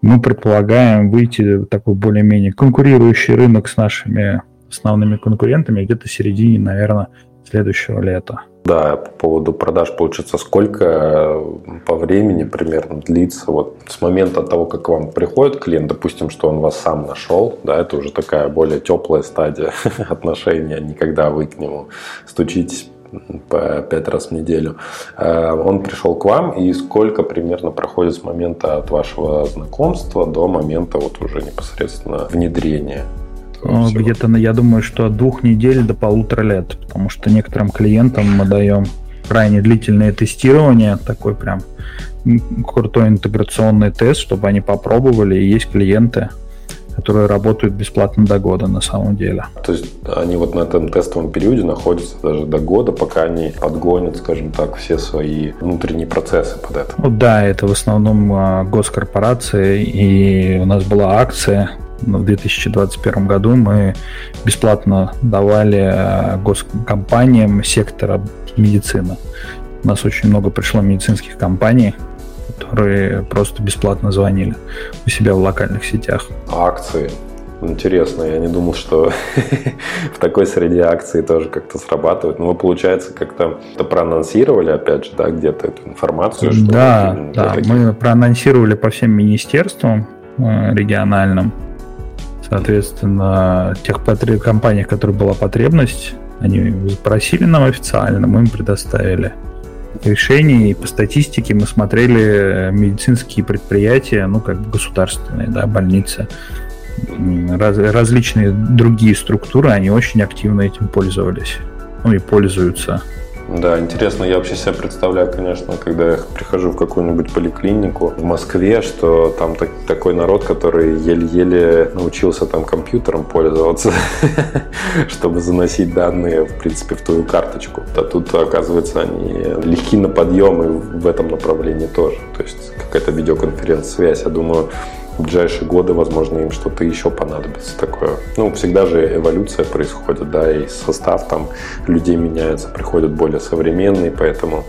Мы предполагаем выйти в такой более-менее конкурирующий рынок с нашими основными конкурентами где-то в середине, наверное, следующего лета. Да, по поводу продаж, получится, сколько э, по времени примерно длится вот с момента того, как к вам приходит клиент, допустим, что он вас сам нашел, да, это уже такая более теплая стадия *laughs* отношения, не когда вы к нему стучитесь по пять раз в неделю. Э, он пришел к вам, и сколько примерно проходит с момента от вашего знакомства до момента вот уже непосредственно внедрения? Ну, где-то, я думаю, что от двух недель до полутора лет, потому что некоторым клиентам мы даем крайне длительное тестирование, такой прям крутой интеграционный тест, чтобы они попробовали. И есть клиенты, которые работают бесплатно до года на самом деле. То есть они вот на этом тестовом периоде находятся даже до года, пока они подгонят, скажем так, все свои внутренние процессы под это. Ну да, это в основном а, госкорпорации, и у нас была акция в 2021 году мы бесплатно давали а, госкомпаниям сектора медицины. У нас очень много пришло медицинских компаний, которые просто бесплатно звонили у себя в локальных сетях. Акции. Интересно, я не думал, что *laughs* в такой среде акции тоже как-то срабатывают. Но вы, получается, как-то проанонсировали, опять же, да, где-то эту информацию? Что да, да, таких... мы проанонсировали по всем министерствам э, региональным. Соответственно, тех компаниях, которые была потребность, они запросили нам официально, мы им предоставили решений. И по статистике мы смотрели медицинские предприятия, ну, как государственные, да, больницы, раз, различные другие структуры, они очень активно этим пользовались. Ну и пользуются. Да, интересно, я вообще себя представляю, конечно, когда я прихожу в какую-нибудь поликлинику в Москве, что там так, такой народ, который еле-еле научился там компьютером пользоваться, *laughs* чтобы заносить данные, в принципе, в твою карточку. А тут, оказывается, они легки на подъем и в этом направлении тоже. То есть какая-то видеоконференц-связь, я думаю, в ближайшие годы, возможно, им что-то еще понадобится такое. Ну, всегда же эволюция происходит, да, и состав там людей меняется, приходят более современные, поэтому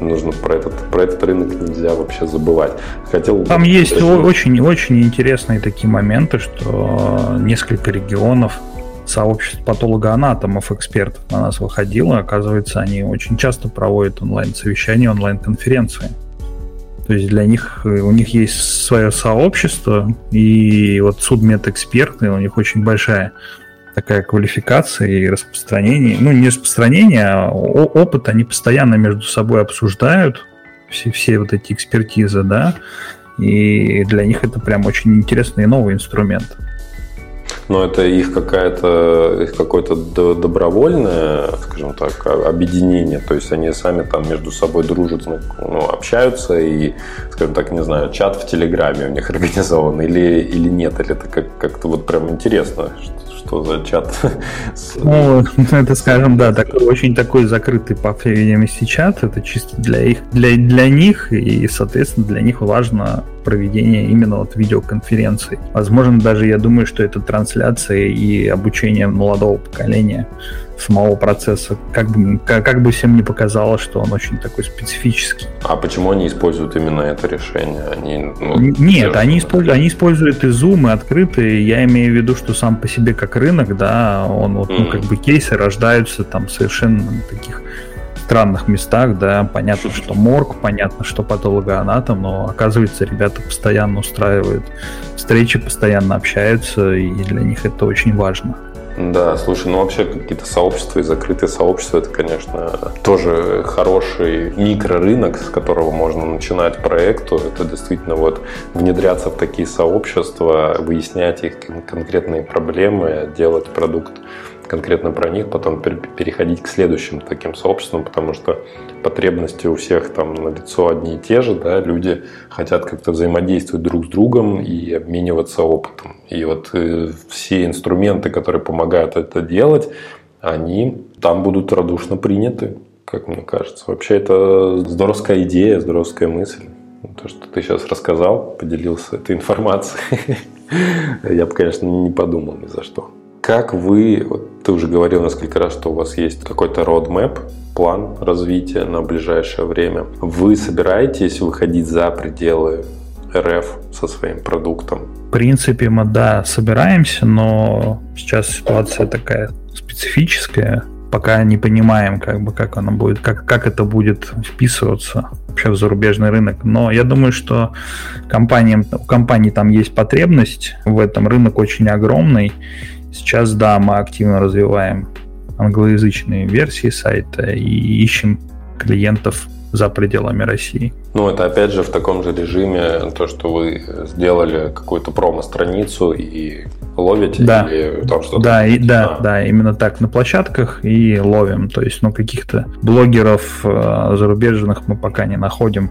нужно про этот, про этот рынок нельзя вообще забывать. Хотел Там есть очень-очень интересные такие моменты, что несколько регионов сообществ патологоанатомов, экспертов на нас выходило. Оказывается, они очень часто проводят онлайн-совещания, онлайн-конференции. То есть для них, э, у них есть свое сообщество, и вот судмедэксперты, у них очень большая такая квалификация и распространение, ну не распространение, а опыт они постоянно между собой обсуждают, все, все вот эти экспертизы, да, и для них это прям очень интересный и новый инструмент но это их какая-то их какое-то добровольное, скажем так, объединение, то есть они сами там между собой дружат, ну, ну, общаются и, скажем так, не знаю, чат в Телеграме у них *laughs* организован или или нет, или это как как-то вот прям интересно, что, что за чат? *laughs* Ну, *laughs* это, скажем, да, такой, очень такой закрытый, по всей видимости, чат. Это чисто для их, для, для них, и, соответственно, для них важно проведение именно вот видеоконференций. Возможно, даже я думаю, что это трансляция и обучение молодого поколения самого процесса. Как бы, как, как бы всем не показалось, что он очень такой специфический. А почему они используют именно это решение? Они, ну, Нет, они используют, они используют и Zoom, и открытые. Я имею в виду, что сам по себе как рынок, да, он вот, mm. ну, как бы кейсы рождаются там совершенно таких странных местах, да, понятно, что морг, понятно, что патологоанатом, но оказывается, ребята постоянно устраивают встречи, постоянно общаются, и для них это очень важно. Да, слушай, ну вообще какие-то сообщества и закрытые сообщества, это, конечно, тоже хороший микрорынок, с которого можно начинать проекту. Это действительно вот внедряться в такие сообщества, выяснять их конкретные проблемы, делать продукт конкретно про них, потом переходить к следующим таким сообществам, потому что потребности у всех там на лицо одни и те же, да, люди хотят как-то взаимодействовать друг с другом и обмениваться опытом. И вот э, все инструменты, которые помогают это делать, они там будут радушно приняты, как мне кажется. Вообще это здоровская идея, здоровская мысль. То, что ты сейчас рассказал, поделился этой информацией, *laughs* я бы, конечно, не подумал ни за что. Как вы, вот ты уже говорил несколько раз, что у вас есть какой-то roadmap, план развития на ближайшее время. Вы собираетесь выходить за пределы РФ со своим продуктом? В принципе, мы, да, собираемся, но сейчас ситуация такая специфическая. пока не понимаем, как бы, как оно будет, как, как это будет вписываться вообще в зарубежный рынок. Но я думаю, что компаниям, у компаний там есть потребность в этом. Рынок очень огромный. Сейчас, да, мы активно развиваем англоязычные версии сайта и ищем клиентов за пределами России. Ну, это опять же в таком же режиме, то, что вы сделали какую-то промо-страницу и ловите да. или там что-то? Да, и, да, а. да, именно так, на площадках и ловим. То есть, ну, каких-то блогеров э, зарубежных мы пока не находим,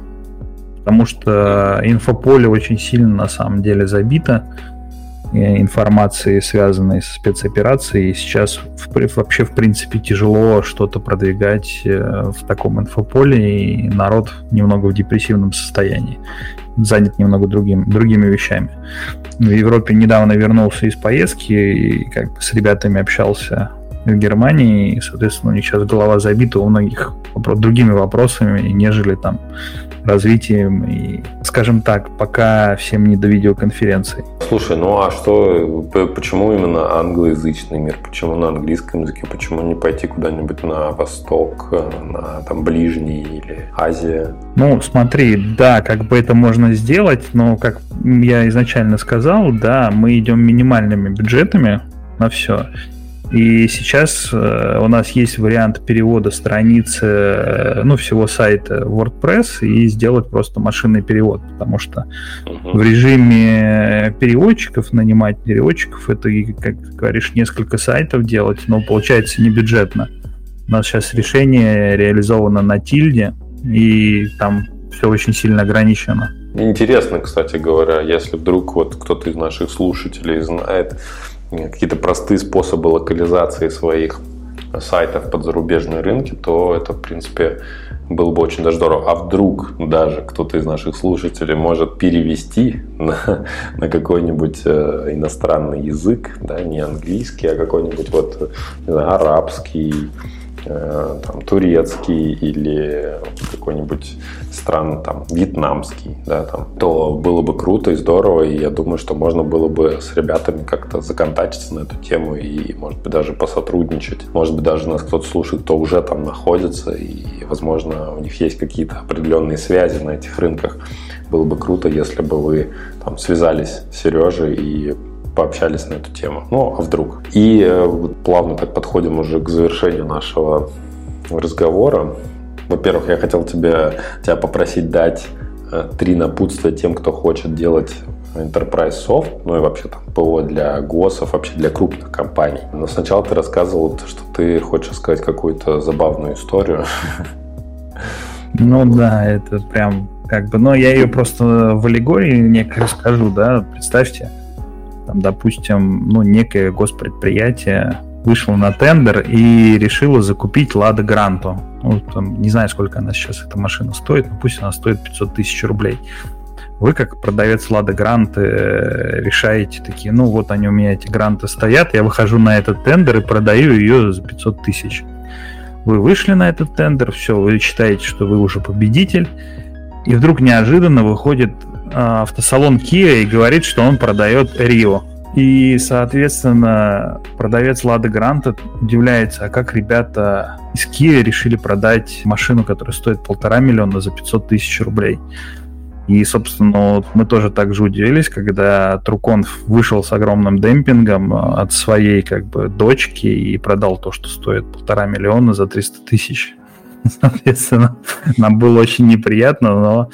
потому что инфополе очень сильно на самом деле забито информации, связанной с спецоперацией. И сейчас в, вообще, в принципе, тяжело что-то продвигать э, в таком инфополе, и народ немного в депрессивном состоянии, занят немного другим, другими вещами. В Европе недавно вернулся из поездки и как бы с ребятами общался в Германии, и, соответственно, у них сейчас голова забита у многих другими вопросами, нежели там развитием и, скажем так, пока всем не до видеоконференций. Слушай, ну а что, почему именно англоязычный мир? Почему на английском языке? Почему не пойти куда-нибудь на Восток, на там Ближний или Азия? Ну, смотри, да, как бы это можно сделать, но, как я изначально сказал, да, мы идем минимальными бюджетами на все. И сейчас э, у нас есть вариант перевода страницы, э, ну, всего сайта WordPress и сделать просто машинный перевод, потому что uh-huh. в режиме переводчиков, нанимать переводчиков, это, как говоришь, несколько сайтов делать, но получается не бюджетно. У нас сейчас решение реализовано на тильде, и там все очень сильно ограничено. Интересно, кстати говоря, если вдруг вот кто-то из наших слушателей знает, какие-то простые способы локализации своих сайтов под зарубежные рынки, то это, в принципе, было бы очень даже здорово. А вдруг даже кто-то из наших слушателей может перевести на, на какой-нибудь э, иностранный язык, да, не английский, а какой-нибудь вот, не знаю, арабский, Э, там, турецкий или какой-нибудь стран там, вьетнамский, да, там, то было бы круто и здорово, и я думаю, что можно было бы с ребятами как-то законтачиться на эту тему и, может быть, даже посотрудничать. Может быть, даже нас кто-то слушает, кто уже там находится, и, возможно, у них есть какие-то определенные связи на этих рынках. Было бы круто, если бы вы там связались с Сережей и пообщались на эту тему. Ну, а вдруг? И э, плавно так подходим уже к завершению нашего разговора. Во-первых, я хотел тебя, тебя попросить дать э, три напутствия тем, кто хочет делать Enterprise Soft, ну и вообще там ПО для ГОСов, вообще для крупных компаний. Но сначала ты рассказывал, что ты хочешь сказать какую-то забавную историю. Ну да, это прям как бы, но я ее просто в аллегории некой расскажу, да, представьте, там, допустим, ну, некое госпредприятие вышло на тендер и решило закупить Лада Гранту. Ну, там, не знаю, сколько она сейчас, эта машина стоит, но пусть она стоит 500 тысяч рублей. Вы, как продавец Лада Гранты, решаете такие, ну вот они у меня эти гранты стоят, я выхожу на этот тендер и продаю ее за 500 тысяч. Вы вышли на этот тендер, все, вы считаете, что вы уже победитель, и вдруг неожиданно выходит автосалон Kia и говорит, что он продает Рио. И, соответственно, продавец Лада Гранта удивляется, а как ребята из Kia решили продать машину, которая стоит полтора миллиона за 500 тысяч рублей. И, собственно, вот мы тоже так же удивились, когда Труконф вышел с огромным демпингом от своей как бы дочки и продал то, что стоит полтора миллиона за 300 тысяч. *laughs* Соответственно, нам было очень неприятно, но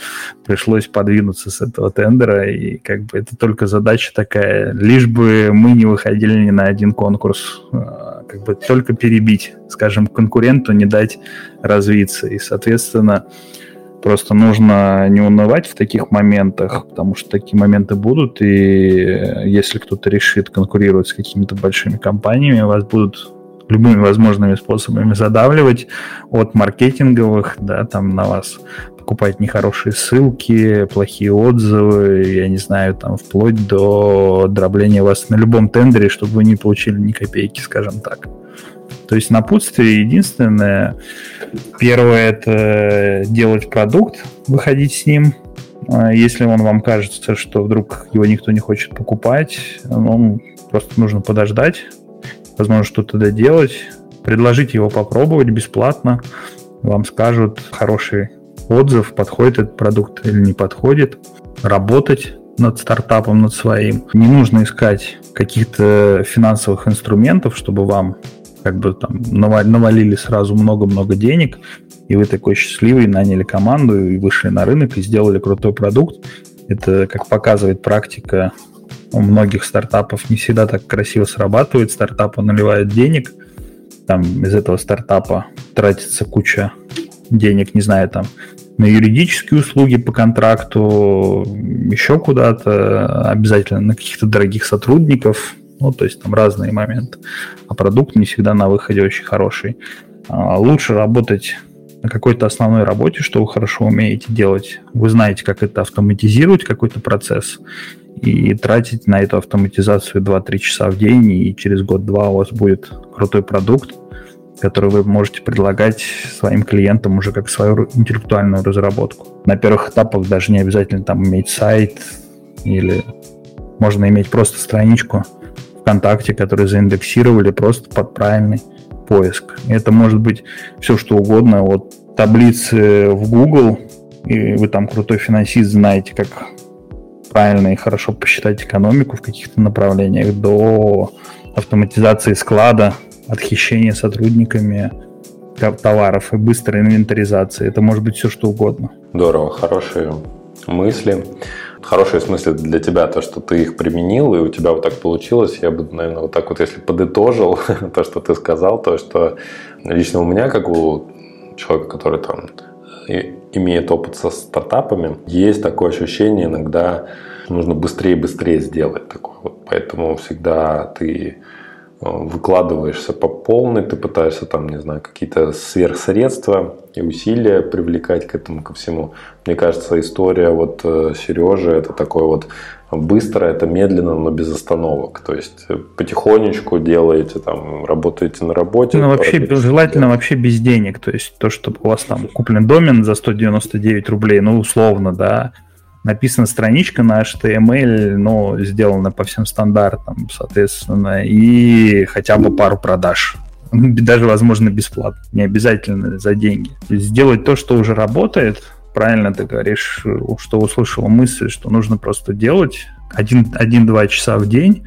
пришлось подвинуться с этого тендера, и как бы это только задача такая, лишь бы мы не выходили ни на один конкурс, а, как бы только перебить, скажем, конкуренту, не дать развиться, и, соответственно, Просто нужно не унывать в таких моментах, потому что такие моменты будут, и если кто-то решит конкурировать с какими-то большими компаниями, вас будут любыми возможными способами задавливать от маркетинговых, да, там на вас покупать нехорошие ссылки, плохие отзывы, я не знаю, там вплоть до дробления вас на любом тендере, чтобы вы не получили ни копейки, скажем так. То есть напутствие единственное. Первое это делать продукт, выходить с ним. А если он вам кажется, что вдруг его никто не хочет покупать, ну, просто нужно подождать, возможно, что-то доделать, предложите его попробовать бесплатно, вам скажут хороший отзыв, подходит этот продукт или не подходит, работать над стартапом, над своим. Не нужно искать каких-то финансовых инструментов, чтобы вам как бы там навалили сразу много-много денег, и вы такой счастливый, наняли команду и вышли на рынок и сделали крутой продукт. Это, как показывает практика, у многих стартапов не всегда так красиво срабатывает. Стартапы наливают денег, там из этого стартапа тратится куча денег, не знаю, там на юридические услуги по контракту, еще куда-то, обязательно на каких-то дорогих сотрудников, ну, то есть там разные моменты. А продукт не всегда на выходе очень хороший. А лучше работать на какой-то основной работе, что вы хорошо умеете делать. Вы знаете, как это автоматизировать, какой-то процесс, и тратить на эту автоматизацию 2-3 часа в день, и через год-два у вас будет крутой продукт, который вы можете предлагать своим клиентам уже как свою интеллектуальную разработку. На первых этапах даже не обязательно там иметь сайт или можно иметь просто страничку ВКонтакте, которую заиндексировали просто под правильный поиск. Это может быть все что угодно, от таблицы в Google, и вы там крутой финансист, знаете, как правильно и хорошо посчитать экономику в каких-то направлениях, до автоматизации склада, от хищения сотрудниками товаров и быстрой инвентаризации. Это может быть все что угодно. Здорово, хорошие мысли. Хорошие смысле для тебя то, что ты их применил, и у тебя вот так получилось. Я бы, наверное, вот так вот, если подытожил *laughs* то, что ты сказал, то, что лично у меня, как у человека, который там имеет опыт со стартапами, есть такое ощущение иногда, нужно быстрее и быстрее сделать такое. Вот поэтому всегда ты Э, выкладываешься по полной, ты пытаешься там, не знаю, какие-то сверхсредства и усилия привлекать к этому, ко всему. Мне кажется, история вот э, Сережи это такое вот быстро, это медленно, но без остановок. То есть э, потихонечку делаете, там, работаете на работе. Ну, вообще, желательно вообще без денег. То есть то, чтобы у вас там куплен домен за 199 рублей, ну, условно, да, написана страничка на HTML, но сделана по всем стандартам, соответственно, и хотя бы пару продаж. *laughs* Даже, возможно, бесплатно, не обязательно за деньги. Сделать то, что уже работает, правильно ты говоришь, что услышала мысль, что нужно просто делать один-два часа в день,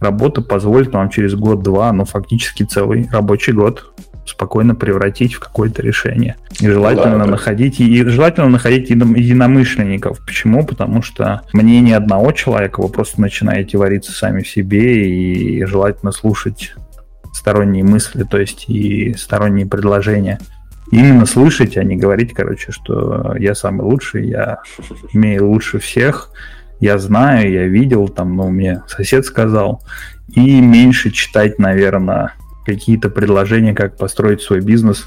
работа позволит вам через год-два, ну, фактически целый рабочий год спокойно превратить в какое-то решение. И желательно да, находить и желательно находить единомышленников. Почему? Потому что мнение одного человека вы просто начинаете вариться сами в себе и желательно слушать сторонние мысли, то есть и сторонние предложения. Именно слышать, а не говорить, короче, что я самый лучший, я имею лучше всех, я знаю, я видел, там, ну, мне сосед сказал. И меньше читать, наверное, какие-то предложения, как построить свой бизнес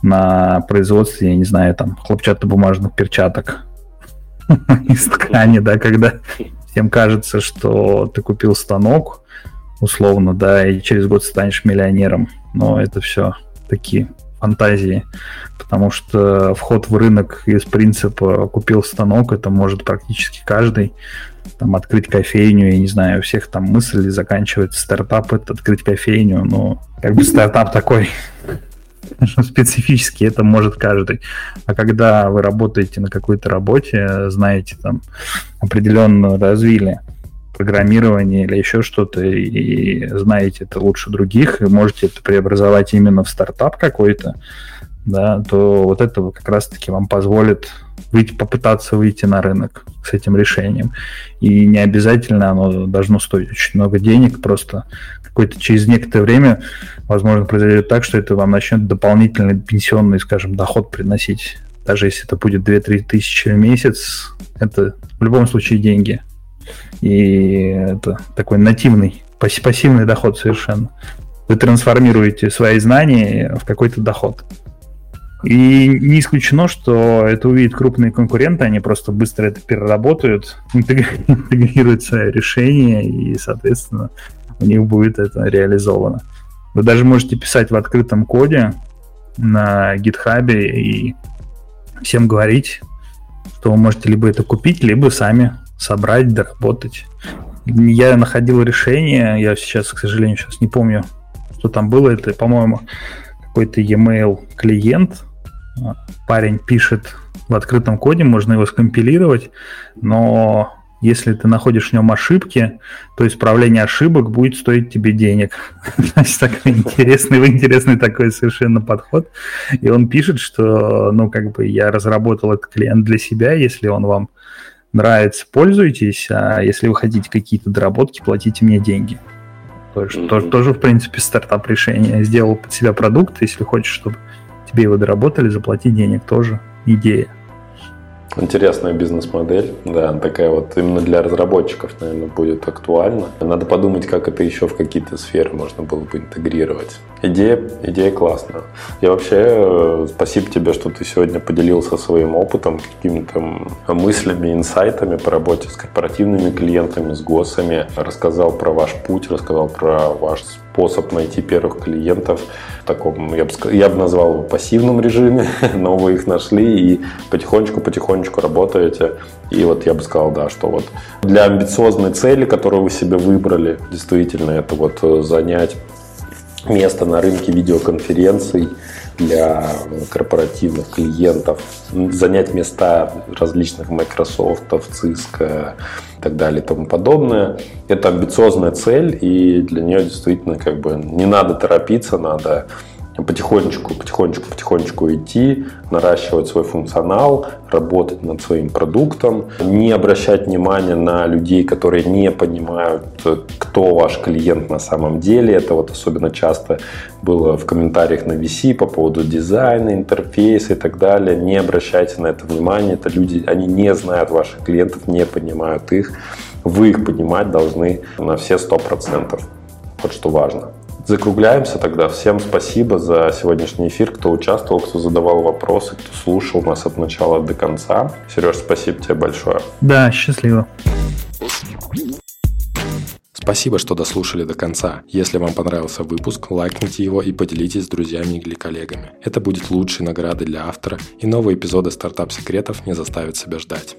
на производстве, я не знаю, там, хлопчатобумажных перчаток *laughs* из ткани, да, когда всем кажется, что ты купил станок, условно, да, и через год станешь миллионером. Но это все такие фантазии, потому что вход в рынок из принципа купил станок, это может практически каждый там открыть кофейню, я не знаю, у всех там мысли заканчивается стартап, это открыть кофейню, но как бы стартап такой *laughs* специфический, это может каждый. А когда вы работаете на какой-то работе, знаете, там определенно развили программирование или еще что-то, и знаете это лучше других, и можете это преобразовать именно в стартап какой-то, да, то вот это как раз-таки вам позволит выйти, попытаться выйти на рынок с этим решением. И не обязательно оно должно стоить очень много денег, просто какой-то через некоторое время, возможно, произойдет так, что это вам начнет дополнительный пенсионный, скажем, доход приносить. Даже если это будет 2-3 тысячи в месяц, это в любом случае деньги. И это такой нативный, пассивный доход совершенно. Вы трансформируете свои знания в какой-то доход. И не исключено, что это увидят крупные конкуренты, они просто быстро это переработают, *laughs* интегрируют свое решение, и, соответственно, у них будет это реализовано. Вы даже можете писать в открытом коде на GitHub и всем говорить, что вы можете либо это купить, либо сами собрать, доработать. Я находил решение, я сейчас, к сожалению, сейчас не помню что там было. Это, по-моему, какой-то e-mail клиент. Парень пишет в открытом коде, можно его скомпилировать, но если ты находишь в нем ошибки, то исправление ошибок будет стоить тебе денег. *laughs* Значит, такой интересный, интересный такой совершенно подход. И он пишет, что, ну, как бы я разработал этот клиент для себя, если он вам нравится, пользуйтесь, а если вы хотите какие-то доработки, платите мне деньги. Тоже, mm-hmm. тоже, тоже, в принципе, стартап решение. Сделал под себя продукт, если хочешь, чтобы тебе его доработали, заплати денег, тоже идея. Интересная бизнес-модель, да, такая вот именно для разработчиков, наверное, будет актуальна. Надо подумать, как это еще в какие-то сферы можно было бы интегрировать. Идея, идея классная. Я вообще э, спасибо тебе, что ты сегодня поделился своим опытом, какими-то мыслями, инсайтами по работе с корпоративными клиентами, с ГОСами. Рассказал про ваш путь, рассказал про ваш способ найти первых клиентов в таком, я бы, я бы назвал его пассивном режиме, *laughs* но вы их нашли и потихонечку-потихонечку работаете. И вот я бы сказал, да, что вот для амбициозной цели, которую вы себе выбрали, действительно, это вот э, занять место на рынке видеоконференций для корпоративных клиентов, занять места различных Microsoft, Cisco и так далее и тому подобное. Это амбициозная цель, и для нее действительно как бы не надо торопиться, надо потихонечку, потихонечку, потихонечку идти, наращивать свой функционал, работать над своим продуктом, не обращать внимания на людей, которые не понимают, кто ваш клиент на самом деле. Это вот особенно часто было в комментариях на VC по поводу дизайна, интерфейса и так далее. Не обращайте на это внимания. Это люди, они не знают ваших клиентов, не понимают их. Вы их понимать должны на все сто процентов. Вот что важно. Закругляемся тогда. Всем спасибо за сегодняшний эфир, кто участвовал, кто задавал вопросы, кто слушал нас от начала до конца. Сереж, спасибо тебе большое. Да, счастливо. Спасибо, что дослушали до конца. Если вам понравился выпуск, лайкните его и поделитесь с друзьями или коллегами. Это будет лучшей наградой для автора, и новые эпизоды стартап-секретов не заставят себя ждать.